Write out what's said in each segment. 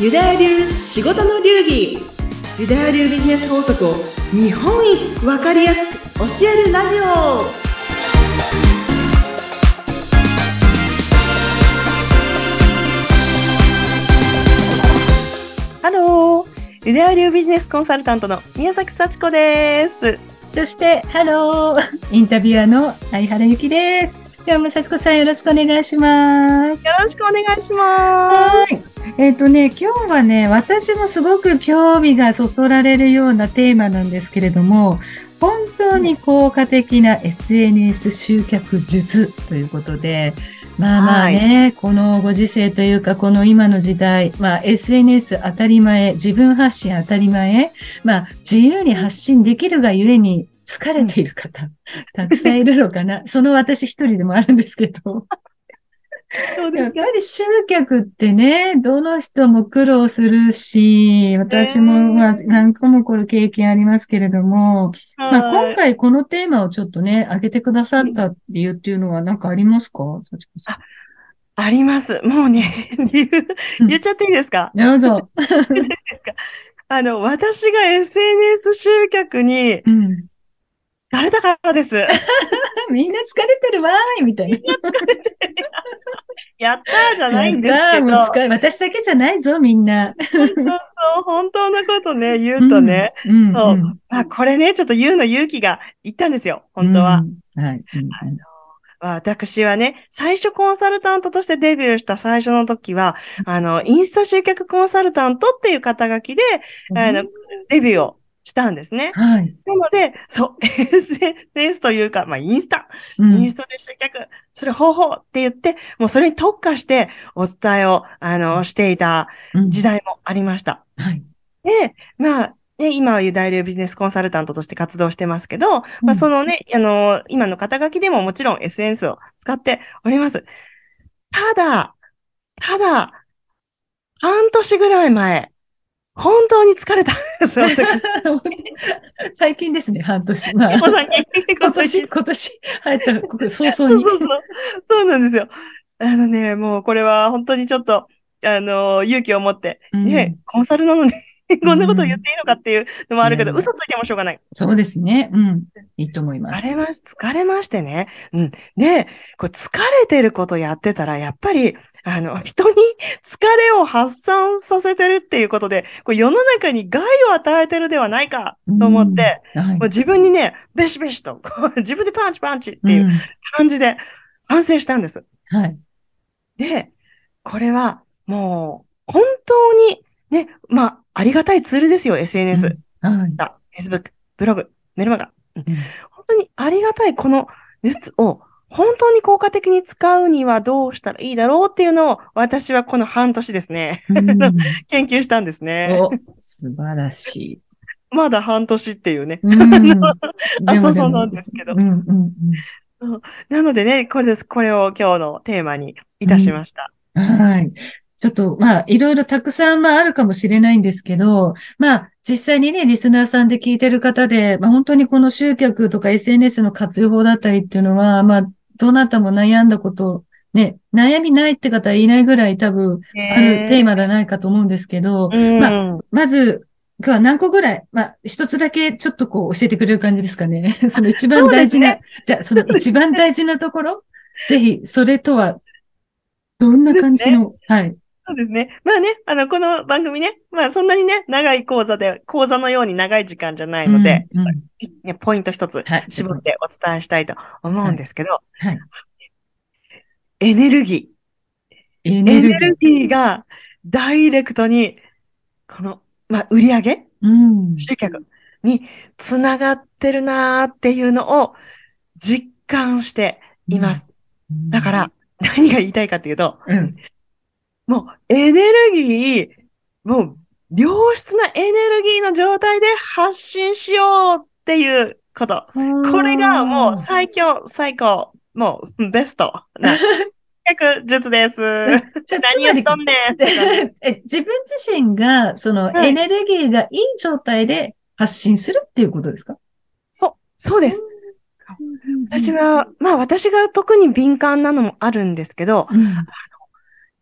ユダヤ流仕事の流儀ユダヤ流ビジネス法則を日本一わかりやすく教えるラジオハローユダヤ流ビジネスコンサルタントの宮崎幸子ですそして、ハローインタビュアーの相原由紀です。では、武蔵子さんよろしくお願いします。よろしくお願いしまはい。えっ、とね、今日はね、私もすごく興味がそそられるようなテーマなんですけれども、本当に効果的な SNS 集客術ということで、まあまあね、このご時世というか、この今の時代、まあ SNS 当たり前、自分発信当たり前、まあ自由に発信できるがゆえに疲れている方、たくさんいるのかな。その私一人でもあるんですけど。すやっぱり集客ってね、どの人も苦労するし、私もまあ何個もこれ経験ありますけれども、まあ今回このテーマをちょっとね、挙げてくださった理由っていうのは何かありますか？幸子さん。あります。もうね、理由うん言っちゃっていいですか、どうぞ。いいですか？あの、私が SNS 集客にうん。疲れたからです。みんな疲れてるわーいみたいな。やったーじゃないんですけど、そうーもう疲れ私だけじゃないぞ、みんな。そう、本当のことね、言うとね、うん、うんそううんまあ、これね、ちょっと言うの勇気がいったんですよ、本当は。。うんはい。うんあの私はね、最初コンサルタントとしてデビューした最初の時は、あの、インスタ集客コンサルタントっていう肩書きで、あの、デビューをしたんですね。はい。なので、そう、SNS というか、まあ、インスタ、うんインスタで集客する方法って言って、もうそれに特化してお伝えを、あの、していたうん時代もありました。はい。で、まあ、ね、今はユダヤ流ビジネスコンサルタントとして活動してますけど、まあ、うんそのね、あの、今の肩書きでももちろん SNS を使っております。ただ、ただ、半年ぐらい前、本当に疲れたんですよ、私。最近ですね、半年。まあ、今年、今年入った、ここ早そう々に。そうそう。そうなんですよ。あのね、もうこれは本当にちょっと、あの、勇気を持って、ね、コンサルなのに こんなことを言っていいのかっていうのもあるけど、いやいや嘘ついてもしょうがない。そうですね。うん。いいと思います。疲れまし、疲れましてね。うん。で、こう疲れてることやってたら、やっぱり、あの、人に疲れを発散させてるっていうことで、こう世の中に害を与えてるではないかと思って、うん、はいもう自分にね、ベシベシと、こう自分でパンチパンチっていううん感じで反省したんです。はい。で、これはもう本当にね、まあ、ありがたいツールですよ、SNS。うんはい Facebook、ブログ、メルマガ。うんうん本当にありがたいこの術を本当に効果的に使うにはどうしたらいいだろうっていうのを私はこの半年ですね、うん 研究したんですね。お、素晴らしい。まだ半年っていうね。うん あそうそうなんですけどうんうんうんなのでね、これです。これを今日のテーマにいたしました。はい。ちょっと、まあ、いろいろたくさん、まあ、あるかもしれないんですけど、まあ、実際にね、リスナーさんで聞いてる方で、まあ、本当にこの集客とか SNS の活用法だったりっていうのは、まあ、どなたも悩んだこと、ね、悩みないって方はいないぐらい多分、あるテーマじゃないかと思うんですけど、うん。ままず、今日は何個ぐらい、まあ、一つだけちょっとこう教えてくれる感じですかね。その一番大事な、そうじゃあその一番大事なところ、ぜひ、それとは、どんな感じの、はい。そうですね。まあね、あの、この番組ね、まあそんなにね、長い講座で、講座のように長い時間じゃないので、うんうんちょっとねポイント一つはい。絞ってお伝えしたいと思うんですけど、はい。エネルギエー。エネルギー。ネルギーがダイレクトに、この、まあ、売り上げ？うん。集客につながってるなーっていうのを実感しています。だから、何が言いたいかっていうと、うん、もうエネルギー、もう良質なエネルギーの状態で発信しようっていうこと。これがもう最強、最高、もうベストな集客術です。じゃあ何言っとんねん自分自身が、そのはいエネルギーがいい状態で発信するっていうことですか？そう、そうです。私、は、まあ私が特に敏感なのもあるんですけど、うん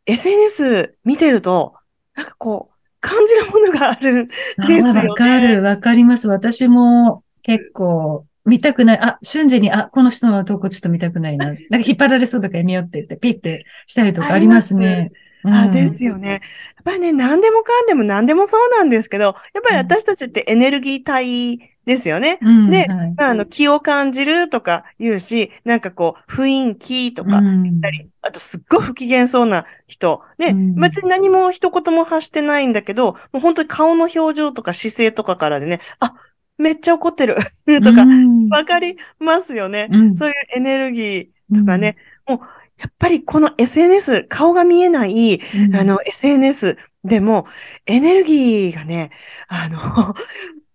SNS 見てると、なんかこう、感じるものがあるんですよね。わかる、わかります。私も結構見たくない。あ、瞬時に、あ、この人の投稿ちょっと見たくないな。なんか引っ張られそうだから見ようって言って、ピッてしたりとかありますね。あ、ですよね。やっぱりね、何でもかんでも何でもそうなんですけど、やっぱり私たちってエネルギー体ですよね。うん、で、はい、あの、気を感じるとか言うし、なんかこう、雰囲気とか言ったり、うん、あとすっごい不機嫌そうな人。ね、うん、別に何も一言も発してないんだけど、もう本当に顔の表情とか姿勢とかからでね、あ、めっちゃ怒ってる とか、わかりますよね、そういうエネルギーとかね、もう、やっぱりこの SNS、顔が見えない、あの、SNS でも、エネルギーがね、あの、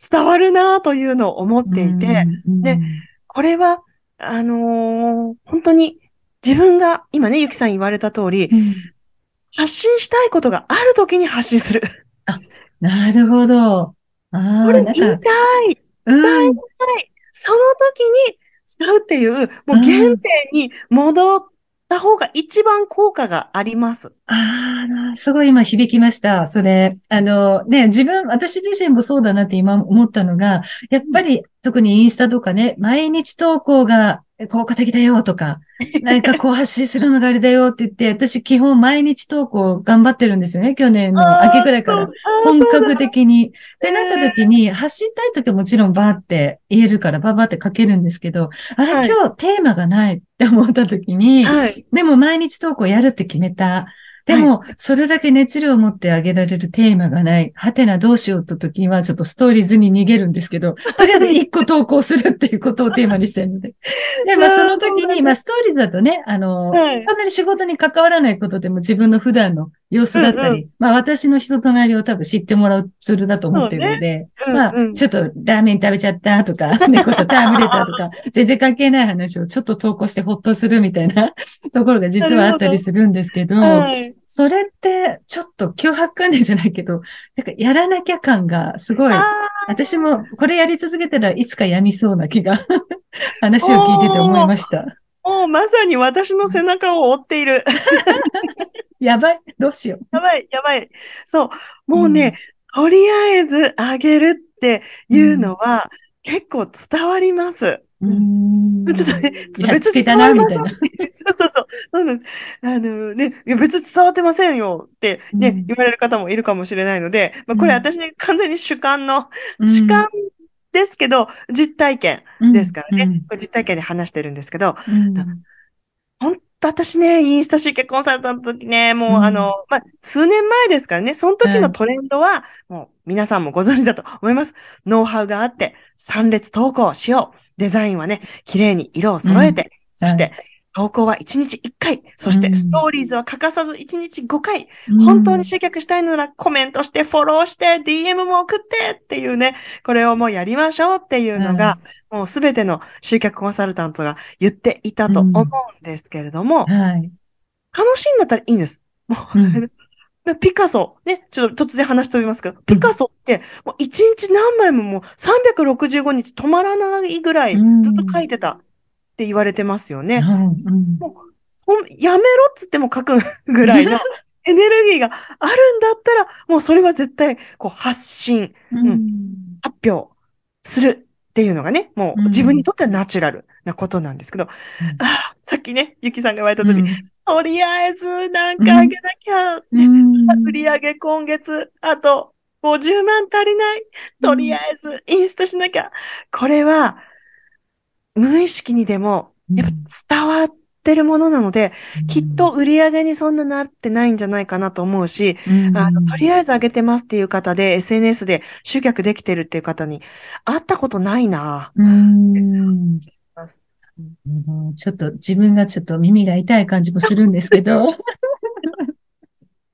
伝わるなというのを思っていて、で、これは、あのー、本当に自分が、今ね、ゆきさん言われた通り、うん、発信したいことがあるときに発信する。あ、なるほど。あこれ言いたい。伝えたい。うん、その時に使うっていう、もう原点に戻った方が一番効果があります。ああ、すごい今響きました。それ、あの、ね、自分、私自身もそうだなって今思ったのが、やっぱり特にインスタとかね、毎日投稿が効果的だよとか、何かこう発信するのがあれだよって言って、私基本毎日投稿頑張ってるんですよね。去年の秋ぐらいから。本格的に。ってなった時に、発信たい時はもちろんバーって言えるからバーバーって書けるんですけど、あれ、はい、今日テーマがないって思った時に、はい、でも毎日投稿やるって決めた。でも、それだけ熱量を持ってあげられるテーマがない。はてなどうしようと時にはちょっとストーリーズに逃げるんですけど、とりあえず一個投稿するっていうことをテーマにしてるので。で、まあその時に、まあストーリーズだとね、あの、はい、そんなに仕事に関わらないことでも自分の普段の様子だったり、うんうん、まあ私の人となりを多分知ってもらうツールだと思ってるので、ね。うんうん、まあちょっとラーメン食べちゃったとか、猫と戯れたとか、全然関係ない話をちょっと投稿してほっとするみたいな ところが実はあったりするんですけど、はい、それってちょっと脅迫観念じゃないけど、なんかやらなきゃ感がすごい、私もこれやり続けたらいつかやみそうな気が 話を聞いてて思いました。もうまさに私の背中を追っている。やばい。どうしよう。やばい、やばい。そう。もうね、うん、とりあえずあげるっていうのは、結構伝わります。うん。ちょっとね、別に伝わりません。そうそうそう。あのね、いや別に伝わってませんよってね、うん、言われる方もいるかもしれないので、まあ、これ私、完全に主観の、主観ですけど、実体験ですからね。うん、実体験で話してるんですけど、本当私ね、インスタ集客コンサルタントの時ね、もう、うん、あの、まあ、数年前ですからね、その時のトレンドは、もう皆さんもご存知だと思います。ノウハウがあって、参列投稿しよう。デザインはね、綺麗に色を揃えて、うん、そして、投稿は1日1回。そしてストーリーズは欠かさず1日5回。うん、本当に集客したいならコメントして、フォローして、DM も送ってっていうね、これをもうやりましょうっていうのが、うん、もうすべての集客コンサルタントが言っていたと思うんですけれども、うんはい、楽しいんだったらいいんです。もう、ピカソ、ね、ちょっと突然話しておりますけど、ピカソって、もう1日何枚ももう365日止まらないぐらいずっと書いてた。って言われてますよね。うん、もうやめろっつっても書くぐらいの エネルギーがあるんだったら、もうそれは絶対こう発信、うん、発表するっていうのがね、もう自分にとってはナチュラルなことなんですけど、うん、あさっきね、ゆきさんが言われた通り、うん、とりあえずなんかあげなきゃ、ね、売り上げ今月、あと50万足りない。とりあえずインスタしなきゃ。これは、無意識にでも、やっぱ伝わってるものなので、うん、きっと売り上げにそんななってないんじゃないかなと思うし、うん、あの、とりあえず上げてますっていう方で、SNS で集客できてるっていう方に会ったことないな。うん。ちょっと自分がちょっと耳が痛い感じもするんですけど。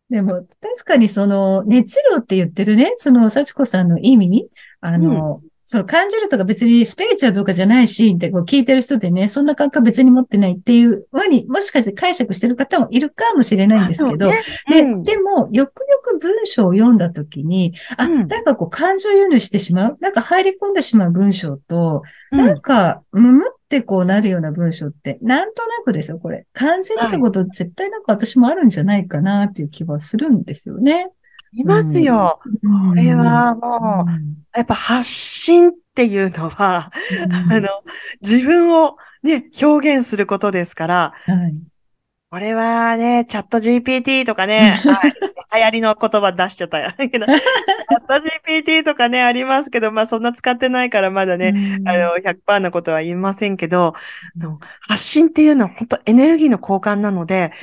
でも、確かにその、熱量って言ってるね、その、幸子さんの意味あの、うんその感じるとか別にスピリチュアルとかじゃないし、ってこう聞いてる人でね、そんな感覚別に持ってないっていうふうに、もしかして解釈してる方もいるかもしれないんですけど、ねうん、で、でも、よくよく文章を読んだときに、あ、うん、なんかこう感情輸入してしまうなんか入り込んでしまう文章と、なんか、むむってこうなるような文章って、なんとなくですよ、これ。感じるってこと絶対なんか私もあるんじゃないかなっていう気はするんですよね。いますよ。これはもう、やっぱ発信っていうのは、あの、自分をね、表現することですから、はいこれはね、チャット GPT とかね、はい、流行りの言葉出しちゃった。よ。チャット GPT とかね、ありますけど、まあそんな使ってないからまだね、あの、100%のことは言いませんけど、発信っていうのは本当エネルギーの交換なので、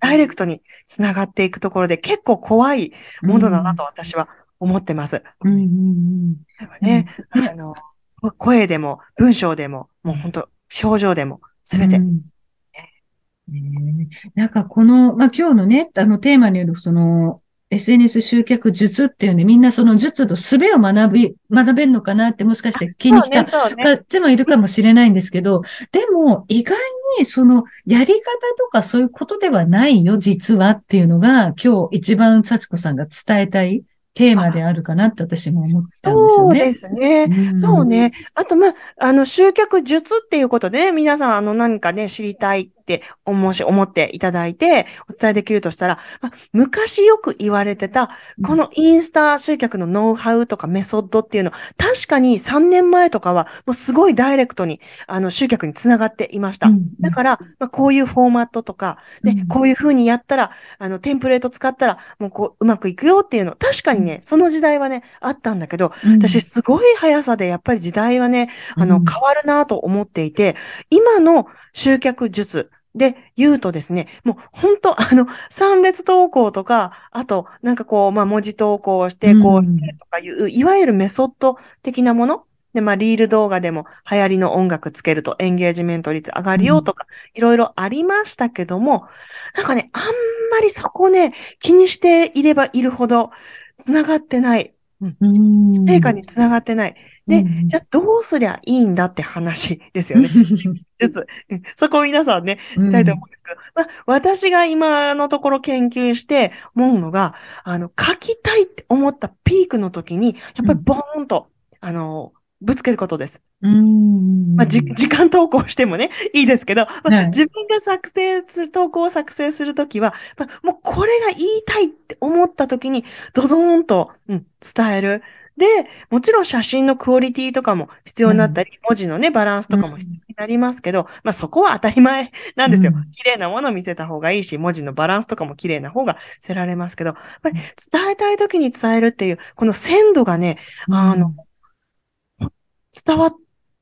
ダイレクトにつながっていくところで結構怖いものだなと私は思ってます。うん、ね、あの、声でも文章でも、もう本当表情でも、すべて、ね、なんかこの、まあ、今日のね、あのテーマによるその SNS 集客術っていうね、みんなその術の術を学び、学べるのかなってもしかして気に来た方もいるかもしれないんですけど、でも意外にそのやり方とかそういうことではないよ、実はっていうのが今日一番幸子さんが伝えたいテーマであるかなって私も思ったんですよね。そうですね。うん、そうね。あと、まあ、あの、集客術っていうことで、ね、皆さん、あの、何かね、知りたいってもし思っていただいてお伝えできるとしたら、まあ、昔よく言われてた、このインスタ集客のノウハウとかメソッドっていうの、確かに3年前とかは、もうすごいダイレクトに、あの、集客につながっていました。だから、まあ、こういうフォーマットとか、で、こういう風にやったら、あの、テンプレート使ったら、もうこう、うまくいくよっていうの、確かにね、その時代はね、あったんだけど、私すごい速さでやっぱり時代はね、あの、変わるなと思っていて、今の集客術、で言うとですね、もう本当、あの、参列投稿とか、あと、なんかこう、まあ、文字投稿をして、こう、とかいう、いわゆるメソッド的なもの？で、まあ、リール動画でも流行りの音楽つけるとエンゲージメント率上がるよとか、いろいろありましたけども、なんかね、あんまりそこね、気にしていればいるほど、繋がってない。うん、成果につながってない。で、うん、じゃあどうすりゃいいんだって話ですよね。術。そこを皆さんね、したいと思うんですけど、まあ、私が今のところ研究して思うのが、あの、書きたいって思ったピークの時に、やっぱりボーンと、あの、ぶつけることです。うん。まあ、時間投稿してもね、いいですけど、まあ、自分が作成する、投稿を作成するときは、まあ、もうこれが言いたいって思ったときに、ドドーンと、うん、伝える。で、もちろん写真のクオリティとかも必要になったり、うん、文字のね、バランスとかも必要になりますけど、うん、まあそこは当たり前なんですよ。うん、綺麗なものを見せた方がいいし、文字のバランスとかも綺麗な方がせられますけど、やっぱり伝えたい時に伝えるっていう、この鮮度がね、あの、伝わっ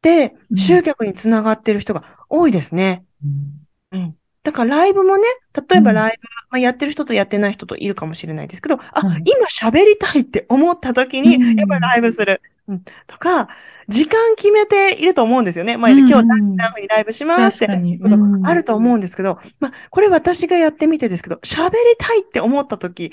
て、集客につながってる人が多いですね。うん。だからライブもね、例えばライブ、まあ、やってる人とやってない人といるかもしれないですけど、あ、今喋りたいって思った時に、やっぱりライブする。うん、とか、時間決めていると思うんですよね。まあ、今日何時何分にライブしますって、あると思うんですけど、まあ、これ私がやってみてですけど、喋りたいって思った時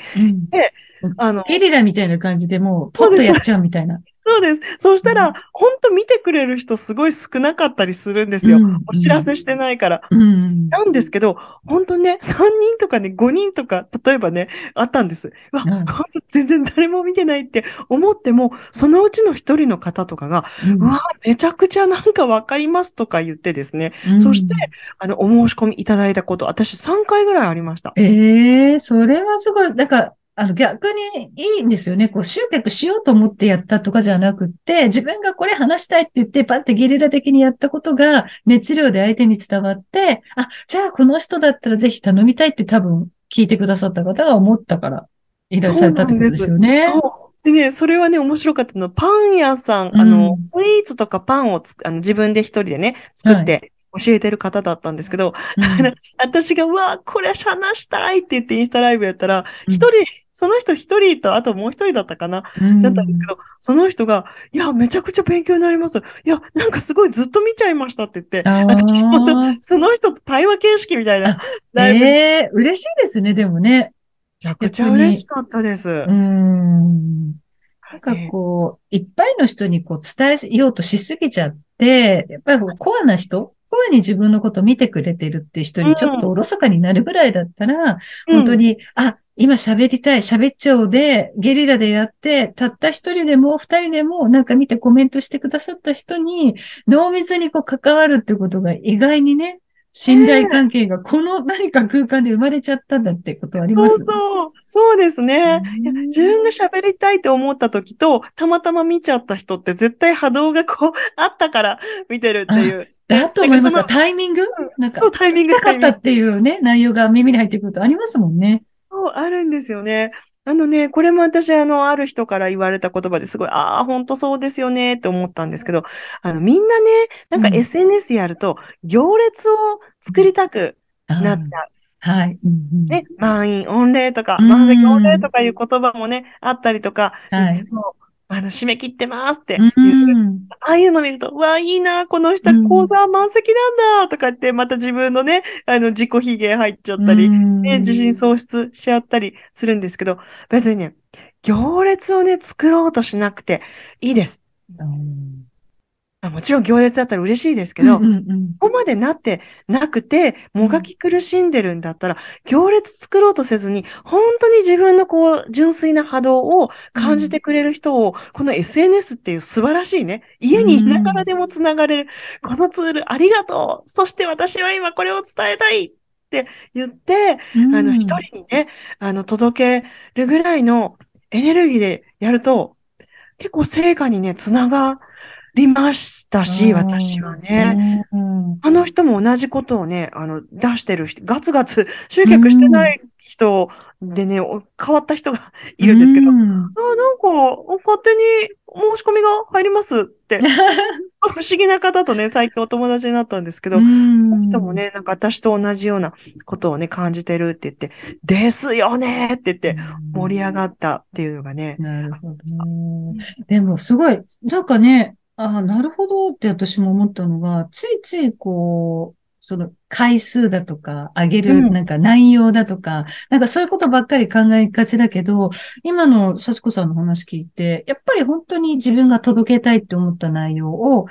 で、あの、ゲリラみたいな感じでもう、ポッとやっちゃうみたいな。そうです。そうしたら、本当見てくれる人すごい少なかったりするんですよ。お知らせしてないから。なんですけど、本当ね、3人とかね、5人とか、例えばね、あったんです。うわ、本当全然誰も見てないって思っても、そのうちの1人の方とかが、うわ、めちゃくちゃなんかわかりますとか言ってですね。そして、あの、お申し込みいただいたこと、私3回ぐらいありました。ええー、それはすごい、なんか、あの逆にいいんですよね。こう集客しようと思ってやったとかじゃなくって、自分がこれ話したいって言って、パッてゲリラ的にやったことが熱量で相手に伝わって、あ、じゃあこの人だったらぜひ頼みたいって多分聞いてくださった方が思ったからいらっしゃったってことですよね。でね、それはね、面白かったの。パン屋さん、あの、スイーツとかパンをあの自分で一人でね、作って教えてる方だったんですけど、うん、私が、うわ、これ話したいって言ってインスタライブやったら、一、人、その人一人と、あともう一人だったかな、うん、だったんですけど、その人が、いや、めちゃくちゃ勉強になります。いや、なんかすごいずっと見ちゃいましたって言って、私もその人と対話形式みたいなライブ。ええー、嬉しいですね、でもね。めちゃくちゃ嬉しかったです。うん。なんかこう、いっぱいの人にこう伝えようとしすぎちゃって、やっぱりコアな人声に自分のこと見てくれてるっていう人にちょっとおろそかになるぐらいだったら、うん、本当に、あ、今喋りたい、喋っちゃおうで、ゲリラでやって、たった一人でも二人でもなんか見てコメントしてくださった人に、濃密にこう関わるってことが意外にね、信頼関係がこの何か空間で生まれちゃったんだってことあります、そうそう。そうですね。自分が喋りたいと思った時と、たまたま見ちゃった人って絶対波動がこう、あったから見てるっていう。だと思いますタイミング？なんかそう、タイミング、なかった。っていうね、内容が耳に入ってくるとありますもんね。そう、あるんですよね。あのね、これも私、あの、ある人から言われた言葉ですごい、ああ、本当そうですよね、って思ったんですけど、あの、みんなね、なんかうん SNS やると、行列を作りたくなっちゃう。はい。うんうんね、満員御礼とか、うん満席御礼とかいう言葉もね、あったりとか、はいもうあの、締め切ってますってう。いう、ん。ああいうの見ると、うわ、いいな、この人うん講座満席なんだ、とかって、また自分のね、あの、自己卑下入っちゃったり、うん。ね、自信喪失しちゃったりするんですけど、別にね、行列をね、作ろうとしなくていいです。うんあもちろん行列だったら嬉しいですけど、うんうんうん。そこまでなってなくて、もがき苦しんでるんだったら、行列作ろうとせずに、本当に自分のこう、純粋な波動を感じてくれる人を、この SNS っていう素晴らしいね、家にいながらでもつながれる、このツールありがとうそして私は今これを伝えたいって言って、あの、一人にね、あの、届けるぐらいのエネルギーでやると、結構成果にね、つながりましたし、私はね。うん。あの人も同じことをね、あの、出してる人、ガツガツ集客してない人でね、お変わった人が いるんですけど、あ、うん。なんか、勝手に申し込みが入りますって、不思議な方とね、最近お友達になったんですけど、うん。人もね、なんか私と同じようなことをね、感じてるって言って、ですよねって言って、盛り上がったっていうのがね、なるほどね。でもすごい、なんかね、あなるほどって私も思ったのが、ついついこう、その回数だとか、上げるうん。なんか内容だとか、なんかそういうことばっかり考えがちだけど、今の幸子さんの話聞いて、やっぱり本当に自分が届けたいって思った内容を、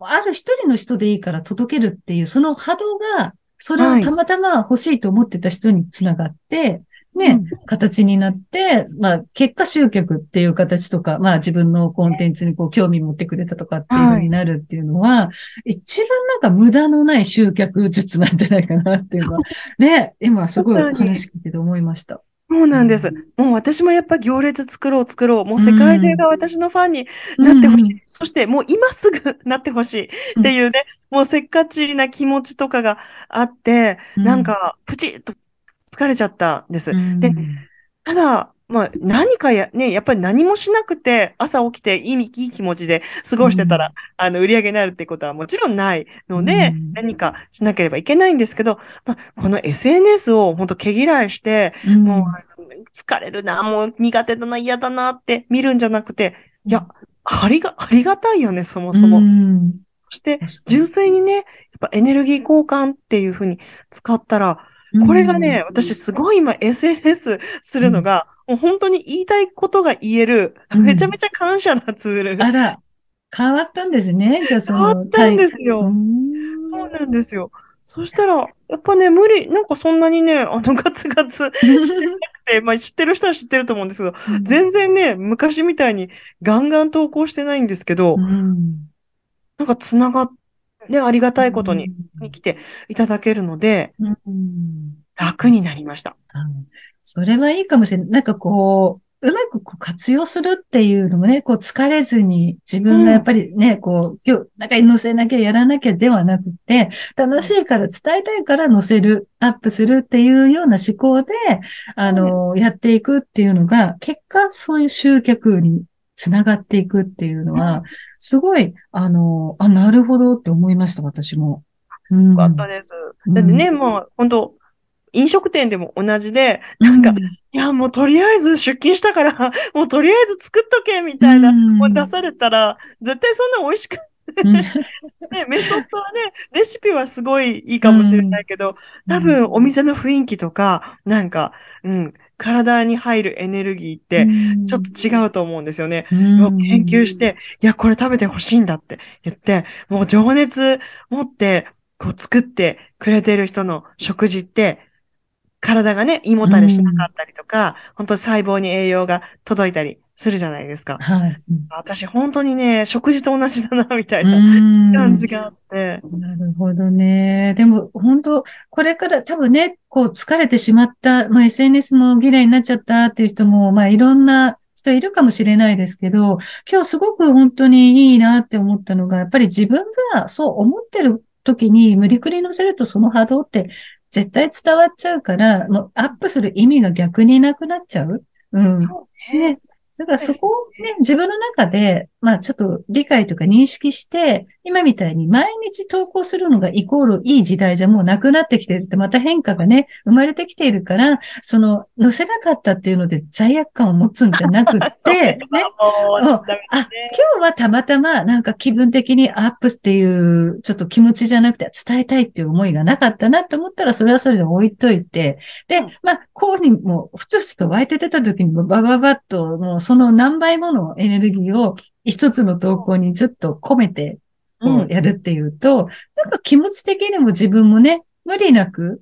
ある一人の人でいいから届けるっていう、その波動が、それをたまたま欲しいと思ってた人につながって、ね、形になって、まあ、結果集客っていう形とか、まあ自分のコンテンツにこう興味持ってくれたとかっていう風になるっていうのは、一番なんか無駄のない集客術なんじゃないかなっていうのは、ね、今すごいまさに話聞いてて思いました。そうなんです。もう私もやっぱ行列作ろう作ろう。もう世界中が私のファンになってほしい。そしてもう今すぐなってほしいっていうね、もうせっかちな気持ちとかがあって、うんなん、かプチッと疲れちゃったんです。うん。で、ただ、まあ何かや、ね、やっぱり何もしなくて朝起きていいいい気持ちで過ごしてたら、あの売り上げになるってことはもちろんないので、うん。何かしなければいけないんですけど、まあ、この SNS を本当毛嫌いして、うん。もう、疲れるな、もう苦手だな、嫌だなって見るんじゃなくて、いや、ありが、ありがたいよね、そもそも。うん。そして、純粋にね、やっぱエネルギー交換っていうふうに使ったら、これがね、私すごい今 SNS するのが、もう本当に言いたいことが言える、うんめちゃめちゃ感謝なツール。あら、変わったんですね。じゃあその。変わったんですよ。うんそうなんですよ。そしたら、やっぱね、無理、なんかそんなにね、あの、ガツガツしてなくて、まあ知ってる人は知ってると思うんですけど、全然ね、昔みたいにガンガン投稿してないんですけど、うんなんかつながって、ありがたいことに、に来ていただけるので、うん楽になりました。うんそれはいいかもしれない。なんかこう、うまくこう活用するっていうのもね、こう疲れずに自分がやっぱりね、こう、今日、なんか載せなきゃやらなきゃではなくて、楽しいから伝えたいから載せる、アップするっていうような思考で、あの、やっていくっていうのが、結果そういう集客につながっていくっていうのは、すごい、あの、あ、なるほどって思いました、私も。うん。よかったです。うん。だってね、もう、本当飲食店でも同じで、なんか、いや、もうとりあえず出勤したから、もうとりあえず作っとけ、みたいな、うん。もう出されたら、絶対そんな美味しくうん。ね、メソッドはね、レシピはすごいいいかもしれないけど、多分お店の雰囲気とか、なんか、うん、体に入るエネルギーって、ちょっと違うと思うんですよね。研究し、て、いや、これ食べてほしいんだって言って、もう情熱持って、こう作ってくれてる人の食事って、体がね、胃もたれしなかったりとか、本当細胞に栄養が届いたりするじゃないですか。はい。私、本当にね、食事と同じだな、みたいな感じがあって。なるほどね。でも、本当これから多分ね、こう疲れてしまった、まあ SNS も嫌いになっちゃったっていう人も、まあいろんな人いるかもしれないですけど、今日すごく本当にいいなって思ったのが、やっぱり自分がそう思ってる時に無理くり乗せるとその波動って絶対伝わっちゃうから、もうアップする意味が逆になくなっちゃう。うん。そうね。だからそこをね、自分の中で、まあちょっと理解とか認識して、今みたいに毎日投稿するのがイコールいい時代じゃもうなくなってきてるって、また変化がね、生まれてきているから、その、載せなかったっていうので罪悪感を持つんじゃなくって、ね。あ、ね。今日はたまたまなんか気分的にアップっていうちょっと気持ちじゃなくて伝えたいっていう思いがなかったなと思ったらそれはそれで置いといて、でうん、まあ、こうにもふつふつと湧いて出た時にもバババッともうその何倍ものエネルギーを一つの投稿にずっと込めてこうんうやるっていうと、なんか気持ち的にも自分もね、無理なく、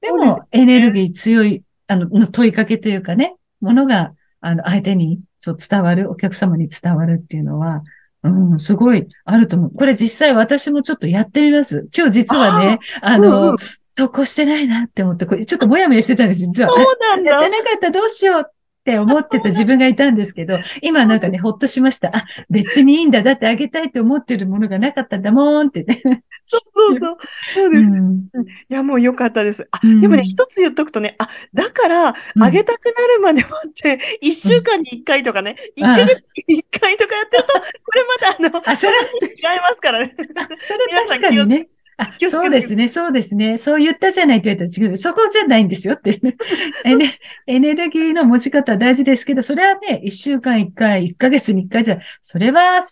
でもエネルギー強い、あの、の問いかけというかね、ものが、あの、相手にそう伝わる、お客様に伝わるっていうのは、うん、すごいあると思う。これ実際私もちょっとやってみます。今日実はね、あの、うんうん投稿してないなって思って、これちょっともやもやしてたんです、実は。そうなんやってだ。なかったらどうしようって思ってた自分がいたんですけど、今なんかね、ほっとしました。あ、別にいいんだ。だってあげたいと思ってるものがなかったんだもんってね。そうそうそう。そううです。いんや、もう良かったです。あ、うんでもね、一つ言っとくとね、あ、だから、うんあげたくなるまで待って、一週間に一回とかね、一ヶ月に一回とかやってると、これまたあの、あそれは違いますからね。それ確かにね。あ、そうですね、そうですね。そう言ったじゃないって言われたら。そこじゃないんですよって。エネエネルギーの持ち方は大事ですけど、それはね、一週間一回、一ヶ月に一回じゃ、それは、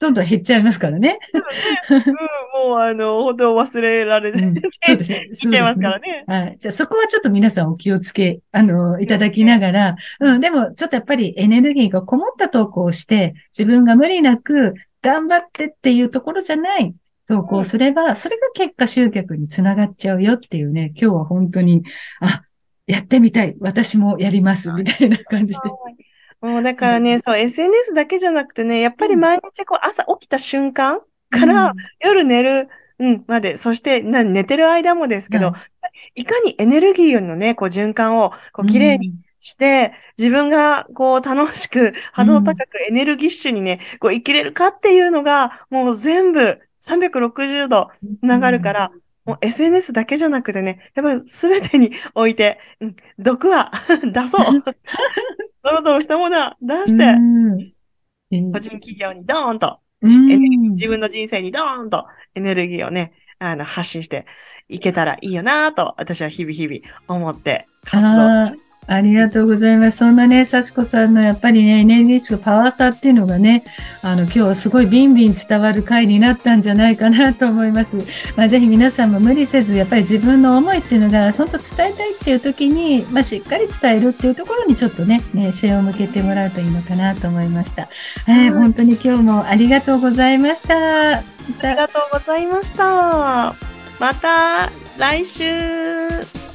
どんどん減っちゃいますからね。うん、もうあの、本当忘れられて、うんそうですね。いっちゃいますからね。はい。じゃあそこはちょっと皆さんお気をつけ、あの、いただきながら、うん、でもちょっとやっぱりエネルギーがこもった投稿をして、自分が無理なく頑張ってっていうところじゃない投稿をすれば、それが結果集客につながっちゃうよっていうね、今日は本当に、あ、やってみたい。私もやります。みたいな感じで。もうだからね、そう、SNS だけじゃなくてね、やっぱり毎日こう朝起きた瞬間から夜寝る、うん、まで、そしてな寝てる間もですけど、いかにエネルギーのね、こう循環をこう綺麗にして、自分がこう楽しく波動高くエネルギッシュにね、こう生きれるかっていうのが、もう全部360度つながるから、もう SNS だけじゃなくてね、やっぱり全てに置いて、うん、毒は 出そう。ドロドロしたものは出して、うん。個人企業にドーンと、自分の人生にドーンとエネルギーをね、あの、発信していけたらいいよなと、私は日々日々思って活動してありがとうございます。そんなね、幸子さんのやっぱりね、エネルギッシュパワーさっていうのがね、あの、今日はすごいビンビン伝わる回になったんじゃないかなと思います。まあ、ぜひ皆さんも無理せず、やっぱり自分の思いっていうのが、本当伝えたいっていう時に、まあ、しっかり伝えるっていうところにちょっとね、ね、背を向けてもらうといいのかなと思いました。はい、本当に今日もありがとうございました。ありがとうございました。また来週。